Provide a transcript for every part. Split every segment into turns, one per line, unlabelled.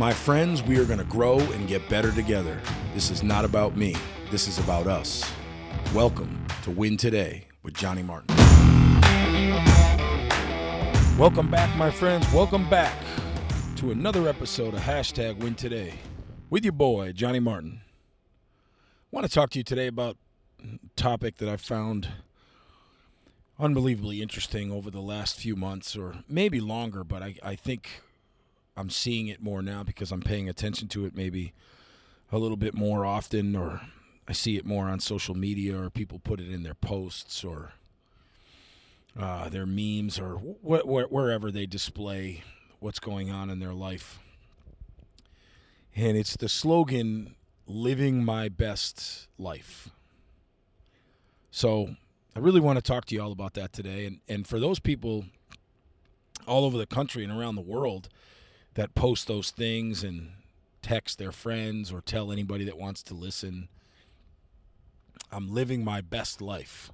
My friends, we are going to grow and get better together. This is not about me, this is about us. Welcome to Win Today with Johnny Martin. Welcome back, my friends. Welcome back to another episode of Hashtag Win Today with your boy, Johnny Martin. I want to talk to you today about a topic that I found unbelievably interesting over the last few months, or maybe longer, but I, I think I'm seeing it more now because I'm paying attention to it maybe a little bit more often, or I see it more on social media, or people put it in their posts, or uh, their memes, or wh- wh- wherever they display what's going on in their life. And it's the slogan, living my best life. So I really want to talk to you all about that today. And, and for those people all over the country and around the world that post those things and text their friends or tell anybody that wants to listen, I'm living my best life.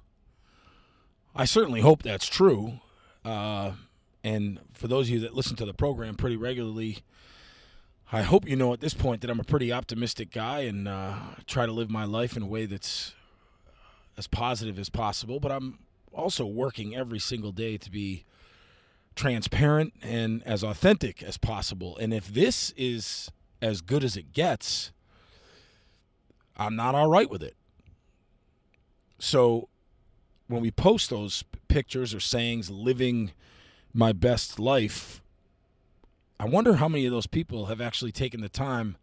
I certainly hope that's true. Uh, and for those of you that listen to the program pretty regularly, I hope you know at this point that I'm a pretty optimistic guy and uh, try to live my life in a way that's as positive as possible. But I'm also working every single day to be transparent and as authentic as possible. And if this is as good as it gets, I'm not all right with it. So when we post those pictures or sayings, living my best life, I wonder how many of those people have actually taken the time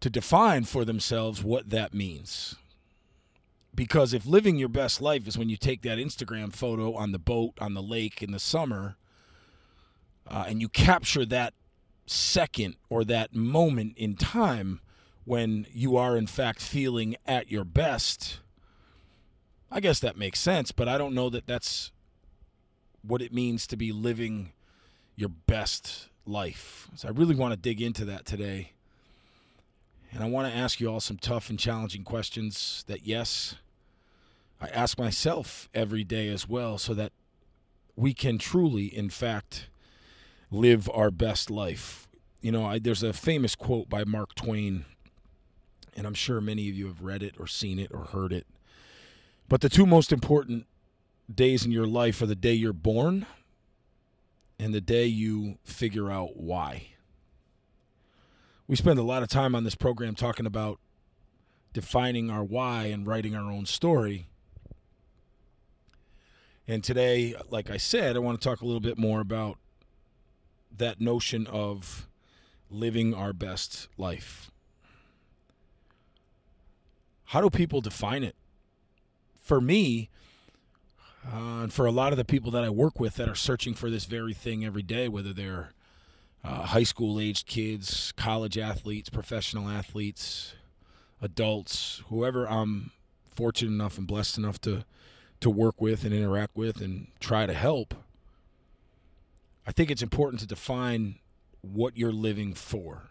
to define for themselves what that means. Because if living your best life is when you take that Instagram photo on the boat, on the lake in the summer, uh, and you capture that second or that moment in time when you are, in fact, feeling at your best, I guess that makes sense, but I don't know that that's what it means to be living your best life. So I really want to dig into that today. And I want to ask you all some tough and challenging questions that, yes, I ask myself every day as well so that we can truly, in fact, live our best life. You know, I, there's a famous quote by Mark Twain, and I'm sure many of you have read it or seen it or heard it. But the two most important days in your life are the day you're born and the day you figure out why. We spend a lot of time on this program talking about defining our why and writing our own story. And today, like I said, I want to talk a little bit more about that notion of living our best life. How do people define it? For me, uh, and for a lot of the people that I work with that are searching for this very thing every day, whether they're uh, high school aged kids, college athletes, professional athletes, adults, whoever I'm fortunate enough and blessed enough to to work with and interact with and try to help. I think it's important to define what you're living for.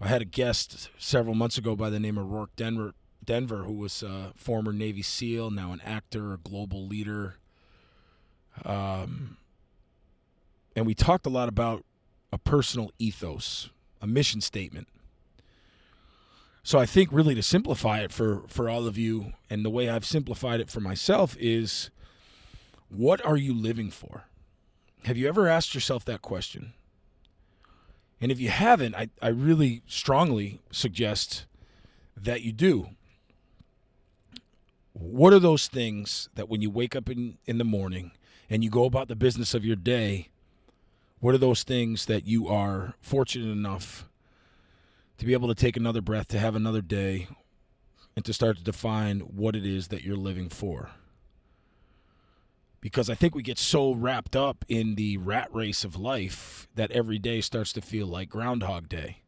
I had a guest several months ago by the name of Rorke Denver, Denver, who was a former Navy SEAL, now an actor, a global leader. Um, and we talked a lot about a personal ethos, a mission statement. So I think really to simplify it for for all of you, and the way I've simplified it for myself is, what are you living for? Have you ever asked yourself that question? And if you haven't, I, I really strongly suggest that you do. What are those things that when you wake up in, in the morning and you go about the business of your day, what are those things that you are fortunate enough to be able to take another breath, to have another day, and to start to define what it is that you're living for? Because I think we get so wrapped up in the rat race of life that every day starts to feel like Groundhog Day.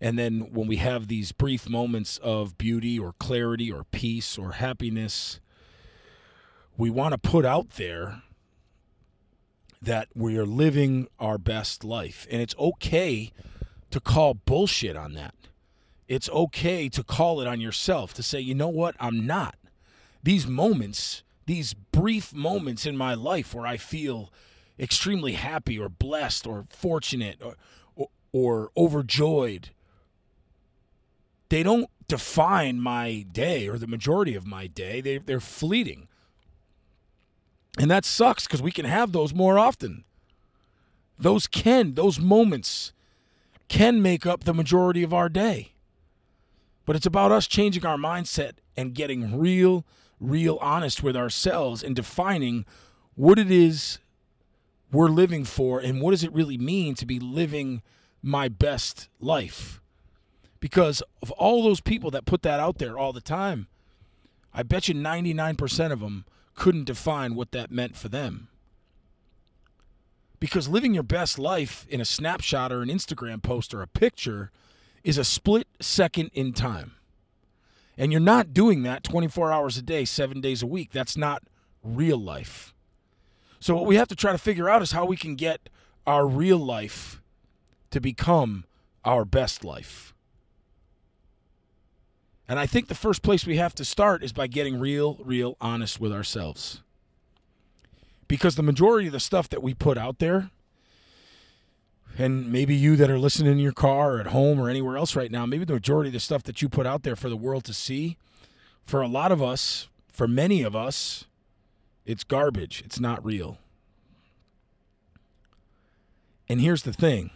And then when we have these brief moments of beauty or clarity or peace or happiness, we want to put out there that we are living our best life. And it's okay to call bullshit on that. It's okay to call it on yourself, to say, you know what, I'm not. These moments, these brief moments in my life where I feel extremely happy or blessed or fortunate or, or or overjoyed. They don't define my day or the majority of my day. They, they're fleeting. And that sucks because we can have those more often. Those can, those moments can make up the majority of our day. But it's about us changing our mindset and getting real, real honest with ourselves and defining what it is we're living for and what does it really mean to be living my best life. Because of all those people that put that out there all the time, I bet you 99% of them couldn't define what that meant for them. Because living your best life in a snapshot or an Instagram post or a picture is a split second in time. And you're not doing that 24 hours a day, seven days a week. That's not real life. So, what we have to try to figure out is how we can get our real life to become our best life. And I think the first place we have to start is by getting real, real honest with ourselves. Because the majority of the stuff that we put out there, and maybe you that are listening in your car or at home or anywhere else right now, maybe the majority of the stuff that you put out there for the world to see, for a lot of us, for many of us, it's garbage. It's not real. And here's the thing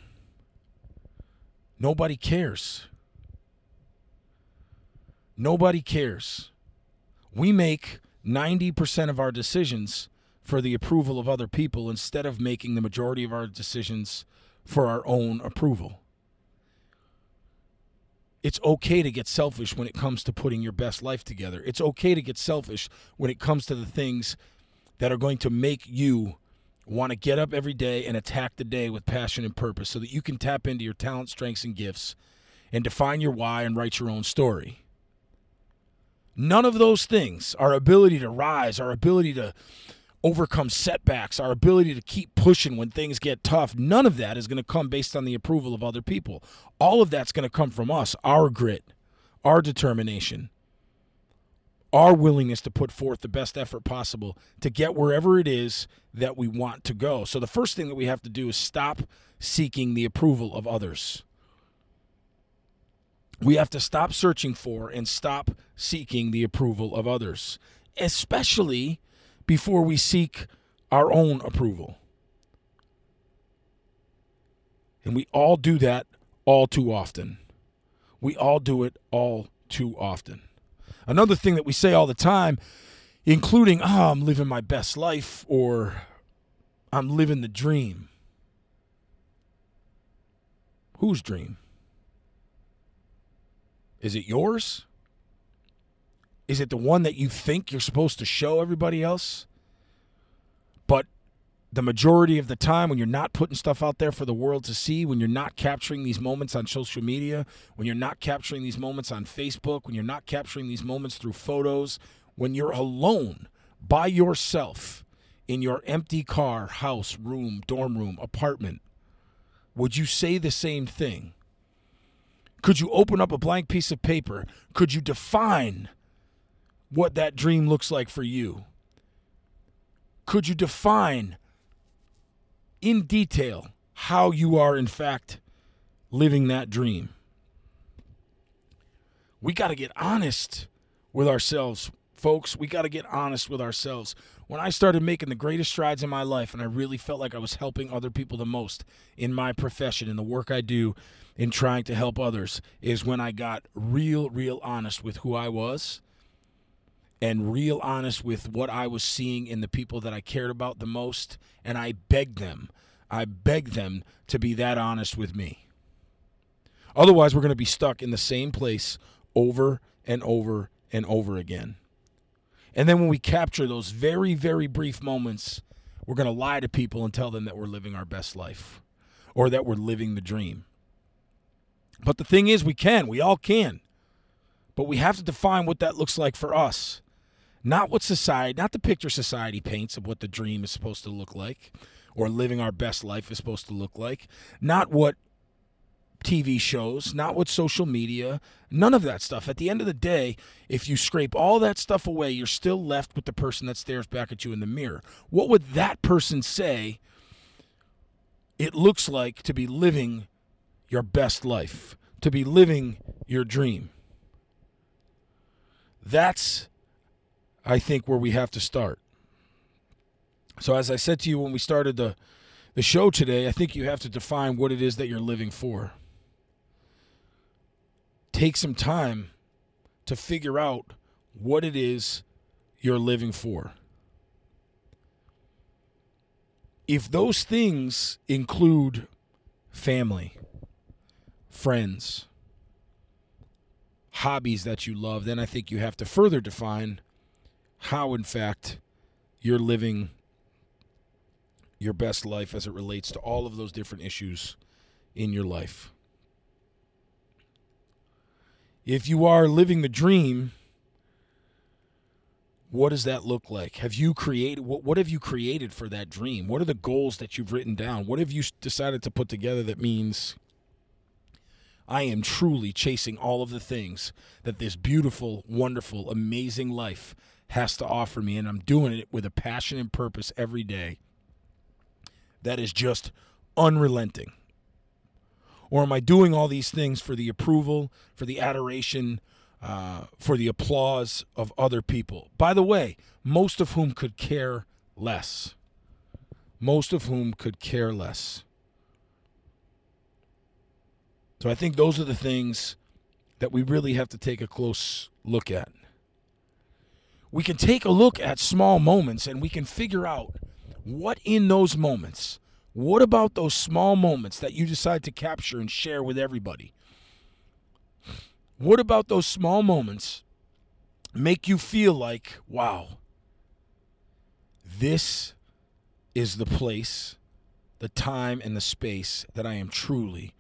nobody cares. Nobody cares. We make 90% of our decisions for the approval of other people instead of making the majority of our decisions for our own approval. It's okay to get selfish when it comes to putting your best life together. It's okay to get selfish when it comes to the things that are going to make you want to get up every day and attack the day with passion and purpose so that you can tap into your talent, strengths, and gifts and define your why and write your own story. None of those things, our ability to rise, our ability to overcome setbacks, our ability to keep pushing when things get tough, none of that is going to come based on the approval of other people. All of that's going to come from us, our grit, our determination, our willingness to put forth the best effort possible to get wherever it is that we want to go. So the first thing that we have to do is stop seeking the approval of others we have to stop searching for and stop seeking the approval of others, especially before we seek our own approval. And we all do that all too often. We all do it all too often. Another thing that we say all the time, including, oh, I'm living my best life or I'm living the dream. Whose dream? Is it yours? Is it the one that you think you're supposed to show everybody else? But the majority of the time, when you're not putting stuff out there for the world to see, when you're not capturing these moments on social media, when you're not capturing these moments on Facebook, when you're not capturing these moments through photos, when you're alone by yourself in your empty car, house, room, dorm room, apartment, would you say the same thing? Could you open up a blank piece of paper? Could you define what that dream looks like for you? Could you define in detail how you are, in fact, living that dream? We got to get honest with ourselves, folks. We got to get honest with ourselves. When I started making the greatest strides in my life and I really felt like I was helping other people the most in my profession, in the work I do, in trying to help others is when I got real, real honest with who I was and real honest with what I was seeing in the people that I cared about the most. And I begged them, I begged them to be that honest with me. Otherwise, we're going to be stuck in the same place over and over and over again. And then when we capture those very, very brief moments, we're going to lie to people and tell them that we're living our best life or that we're living the dream. But the thing is, we can. We all can. But we have to define what that looks like for us. Not what society, not the picture society paints of what the dream is supposed to look like or living our best life is supposed to look like. Not what TV shows, not what social media, none of that stuff. At the end of the day, if you scrape all that stuff away, you're still left with the person that stares back at you in the mirror. What would that person say it looks like to be living your best life, to be living your dream. That's, I think, where we have to start. So, as I said to you when we started the, the show today, I think you have to define what it is that you're living for. Take some time to figure out what it is you're living for. If those things include family, friends, hobbies that you love, then I think you have to further define how, in fact, you're living your best life as it relates to all of those different issues in your life. If you are living the dream, what does that look like? Have you created what, what have you created for that dream? What are the goals that you've written down? What have you decided to put together that means I am truly chasing all of the things that this beautiful, wonderful, amazing life has to offer me and I'm doing it with a passion and purpose every day that is just unrelenting? Or am I doing all these things for the approval, for the adoration, uh, for the applause of other people. By the way, most of whom could care less. Most of whom could care less. So I think those are the things that we really have to take a close look at. We can take a look at small moments and we can figure out what in those moments, what about those small moments that you decide to capture and share with everybody? What about those small moments make you feel like, wow, this is the place, the time, and the space that I am truly,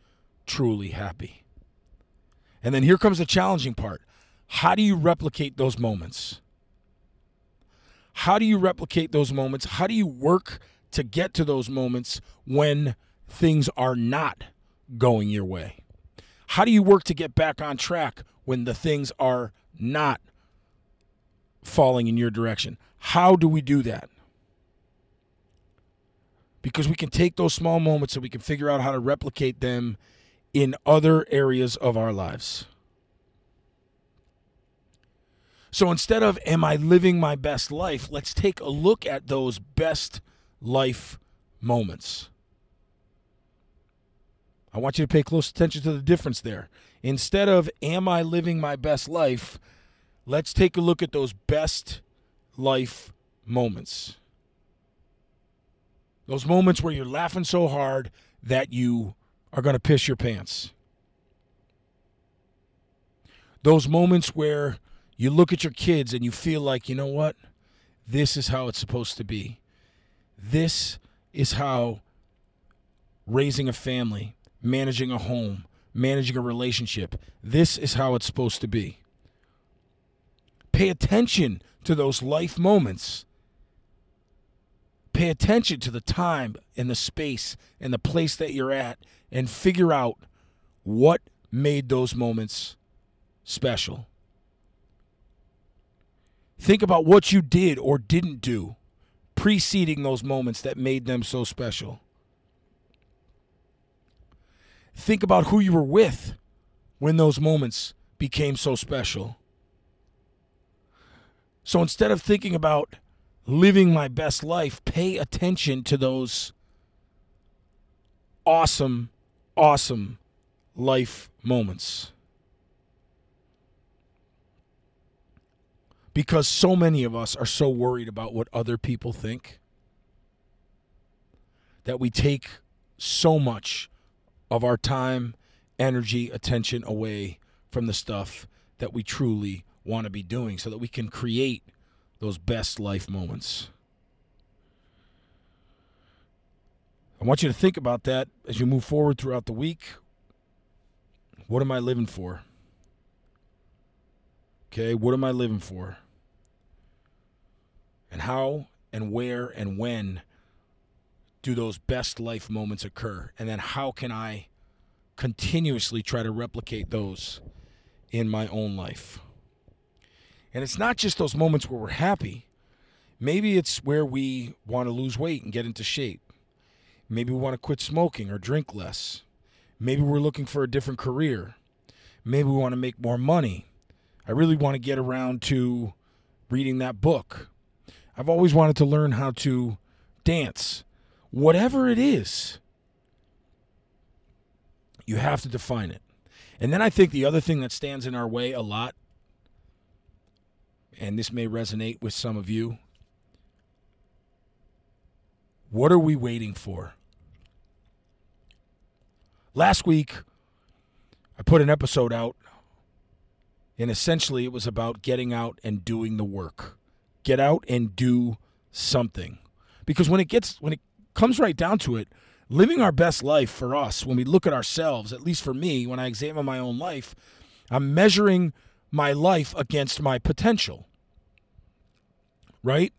truly happy? And then here comes the challenging part. How do you replicate those moments? How do you replicate those moments? How do you work to get to those moments when things are not going your way? How do you work to get back on track when the things are not falling in your direction? How do we do that? Because we can take those small moments and we can figure out how to replicate them in other areas of our lives. So instead of, am I living my best life? Let's take a look at those best life moments. I want you to pay close attention to the difference there. Instead of, am I living my best life? Let's take a look at those best life moments. Those moments where you're laughing so hard that you are going to piss your pants. Those moments where you look at your kids and you feel like, you know what? This is how it's supposed to be. This is how raising a family managing a home, managing a relationship. This is how it's supposed to be. Pay attention to those life moments. Pay attention to the time and the space and the place that you're at and figure out what made those moments special. Think about what you did or didn't do preceding those moments that made them so special. Think about who you were with when those moments became so special. So instead of thinking about living my best life, pay attention to those awesome, awesome life moments. Because so many of us are so worried about what other people think that we take so much of our time, energy, attention away from the stuff that we truly want to be doing so that we can create those best life moments. I want you to think about that as you move forward throughout the week. What am I living for? Okay, what am I living for? And how and where and when do those best life moments occur? And then how can I continuously try to replicate those in my own life? And it's not just those moments where we're happy. Maybe it's where we want to lose weight and get into shape. Maybe we want to quit smoking or drink less. Maybe we're looking for a different career. Maybe we want to make more money. I really want to get around to reading that book. I've always wanted to learn how to dance. Whatever it is, you have to define it. And then I think the other thing that stands in our way a lot, and this may resonate with some of you, what are we waiting for? Last week, I put an episode out, and essentially it was about getting out and doing the work. Get out and do something. Because when it gets when it comes right down to it, living our best life for us, when we look at ourselves, at least for me, when I examine my own life, I'm measuring my life against my potential. Right?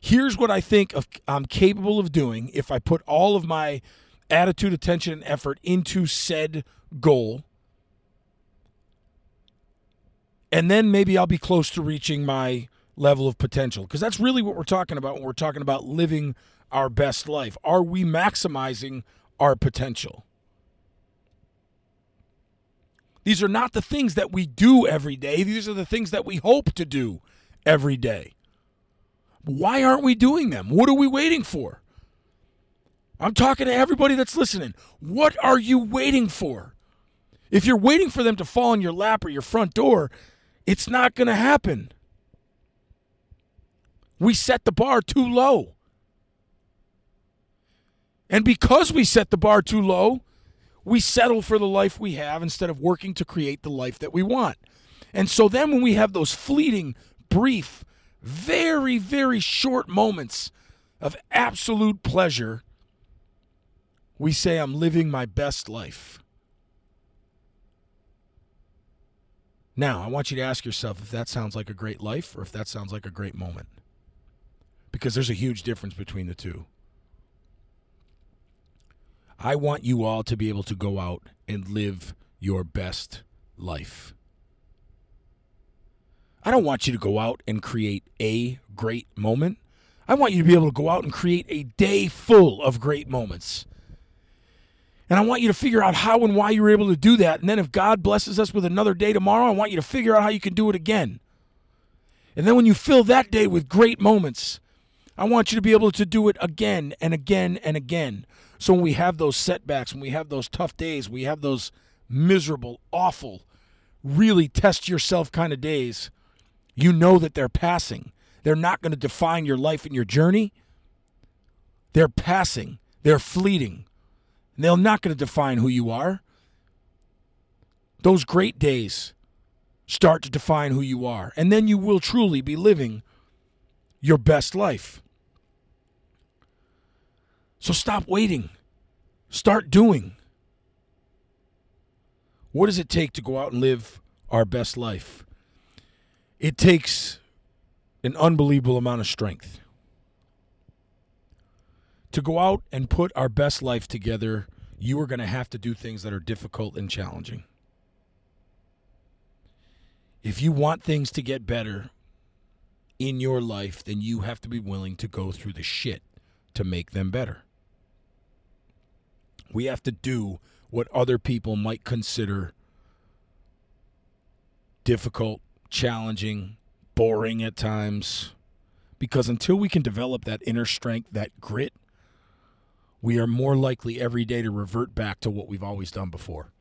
Here's what I think of, I'm capable of doing if I put all of my attitude, attention, and effort into said goal. And then maybe I'll be close to reaching my level of potential. Because that's really what we're talking about when we're talking about living our best life. Are we maximizing our potential? These are not the things that we do every day. These are the things that we hope to do every day. Why aren't we doing them? What are we waiting for? I'm talking to everybody that's listening. What are you waiting for? If you're waiting for them to fall in your lap or your front door, it's not going to happen. We set the bar too low. And because we set the bar too low, we settle for the life we have instead of working to create the life that we want. And so then when we have those fleeting, brief, very, very short moments of absolute pleasure, we say, I'm living my best life. Now, I want you to ask yourself if that sounds like a great life or if that sounds like a great moment. Because there's a huge difference between the two. I want you all to be able to go out and live your best life. I don't want you to go out and create a great moment. I want you to be able to go out and create a day full of great moments. And I want you to figure out how and why you were able to do that. And then if God blesses us with another day tomorrow, I want you to figure out how you can do it again. And then when you fill that day with great moments, I want you to be able to do it again and again and again. So when we have those setbacks, when we have those tough days, we have those miserable, awful, really test yourself kind of days, you know that they're passing. They're not going to define your life and your journey. They're passing, they're fleeting. They're not going to define who you are. Those great days start to define who you are. And then you will truly be living your best life. So stop waiting. Start doing. What does it take to go out and live our best life? It takes an unbelievable amount of strength to go out and put our best life together, you are going to have to do things that are difficult and challenging. If you want things to get better in your life, then you have to be willing to go through the shit to make them better. We have to do what other people might consider difficult, challenging, boring at times. Because until we can develop that inner strength, that grit, we are more likely every day to revert back to what we've always done before.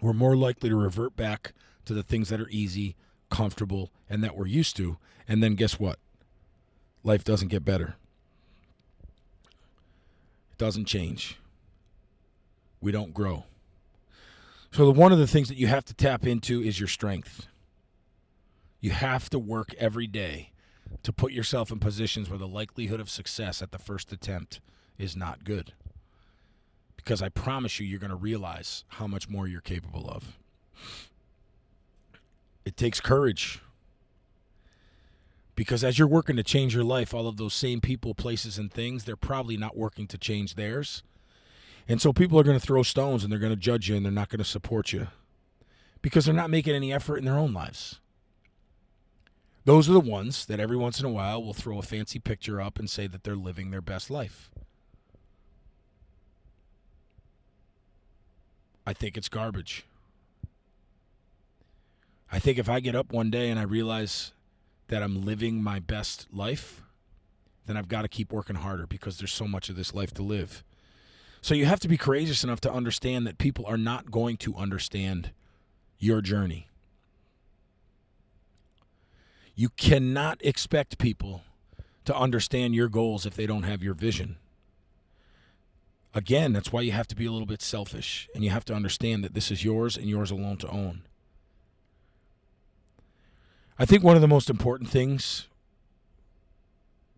We're more likely to revert back to the things that are easy, comfortable, and that we're used to. And then guess what? Life doesn't get better, it doesn't change. We don't grow. So, one of the things that you have to tap into is your strength. You have to work every day to put yourself in positions where the likelihood of success at the first attempt is not good. Because I promise you, you're going to realize how much more you're capable of. It takes courage. Because as you're working to change your life, all of those same people, places, and things, they're probably not working to change theirs. And so people are going to throw stones and they're going to judge you and they're not going to support you because they're not making any effort in their own lives. Those are the ones that every once in a while will throw a fancy picture up and say that they're living their best life. I think it's garbage. I think if I get up one day and I realize that I'm living my best life, then I've got to keep working harder because there's so much of this life to live. So you have to be courageous enough to understand that people are not going to understand your journey. You cannot expect people to understand your goals if they don't have your vision. Again, that's why you have to be a little bit selfish and you have to understand that this is yours and yours alone to own. I think one of the most important things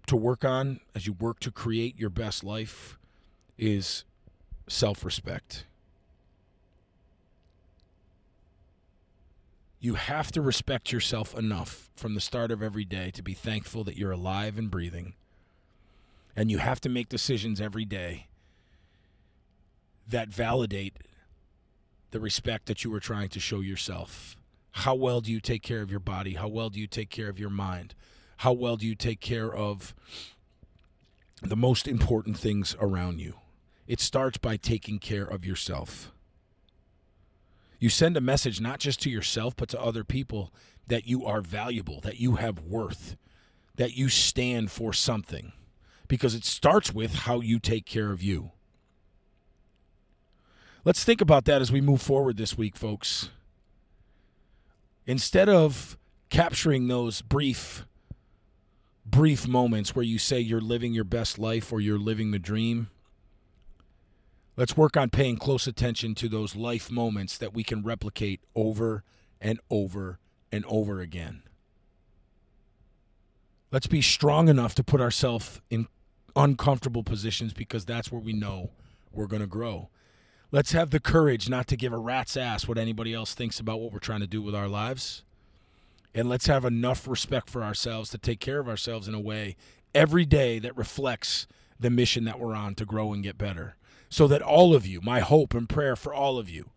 to work on as you work to create your best life is self respect. You have to respect yourself enough from the start of every day to be thankful that you're alive and breathing. And you have to make decisions every day that validate the respect that you were trying to show yourself. How well do you take care of your body? How well do you take care of your mind? How well do you take care of the most important things around you? It starts by taking care of yourself. You send a message not just to yourself, but to other people that you are valuable, that you have worth, that you stand for something. Because it starts with how you take care of you. Let's think about that as we move forward this week, folks. Instead of capturing those brief brief moments where you say you're living your best life or you're living the dream, let's work on paying close attention to those life moments that we can replicate over and over and over again. Let's be strong enough to put ourselves in uncomfortable positions because that's where we know we're going to grow. Let's have the courage not to give a rat's ass what anybody else thinks about what we're trying to do with our lives. And let's have enough respect for ourselves to take care of ourselves in a way every day that reflects the mission that we're on to grow and get better. So that all of you, my hope and prayer for all of you,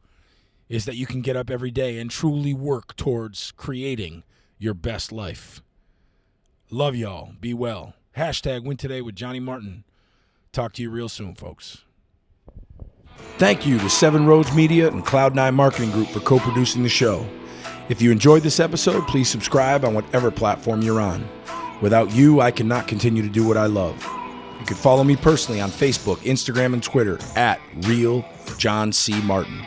is that you can get up every day and truly work towards creating your best life. Love y'all. Be well. Hashtag win today with Johnny Martin. Talk to you real soon, folks. Thank you to Seven Roads Media and Cloud9 Marketing Group for co producing the show. If you enjoyed this episode, please subscribe on whatever platform you're on. Without you, I cannot continue to do what I love. You can follow me personally on Facebook, Instagram, and Twitter at Real John C. Martin.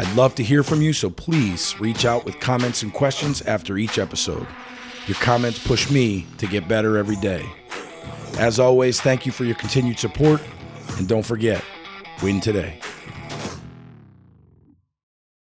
I'd love to hear from you, so please reach out with comments and questions after each episode. Your comments push me to get better every day. As always, thank you for your continued support, and don't forget, win today.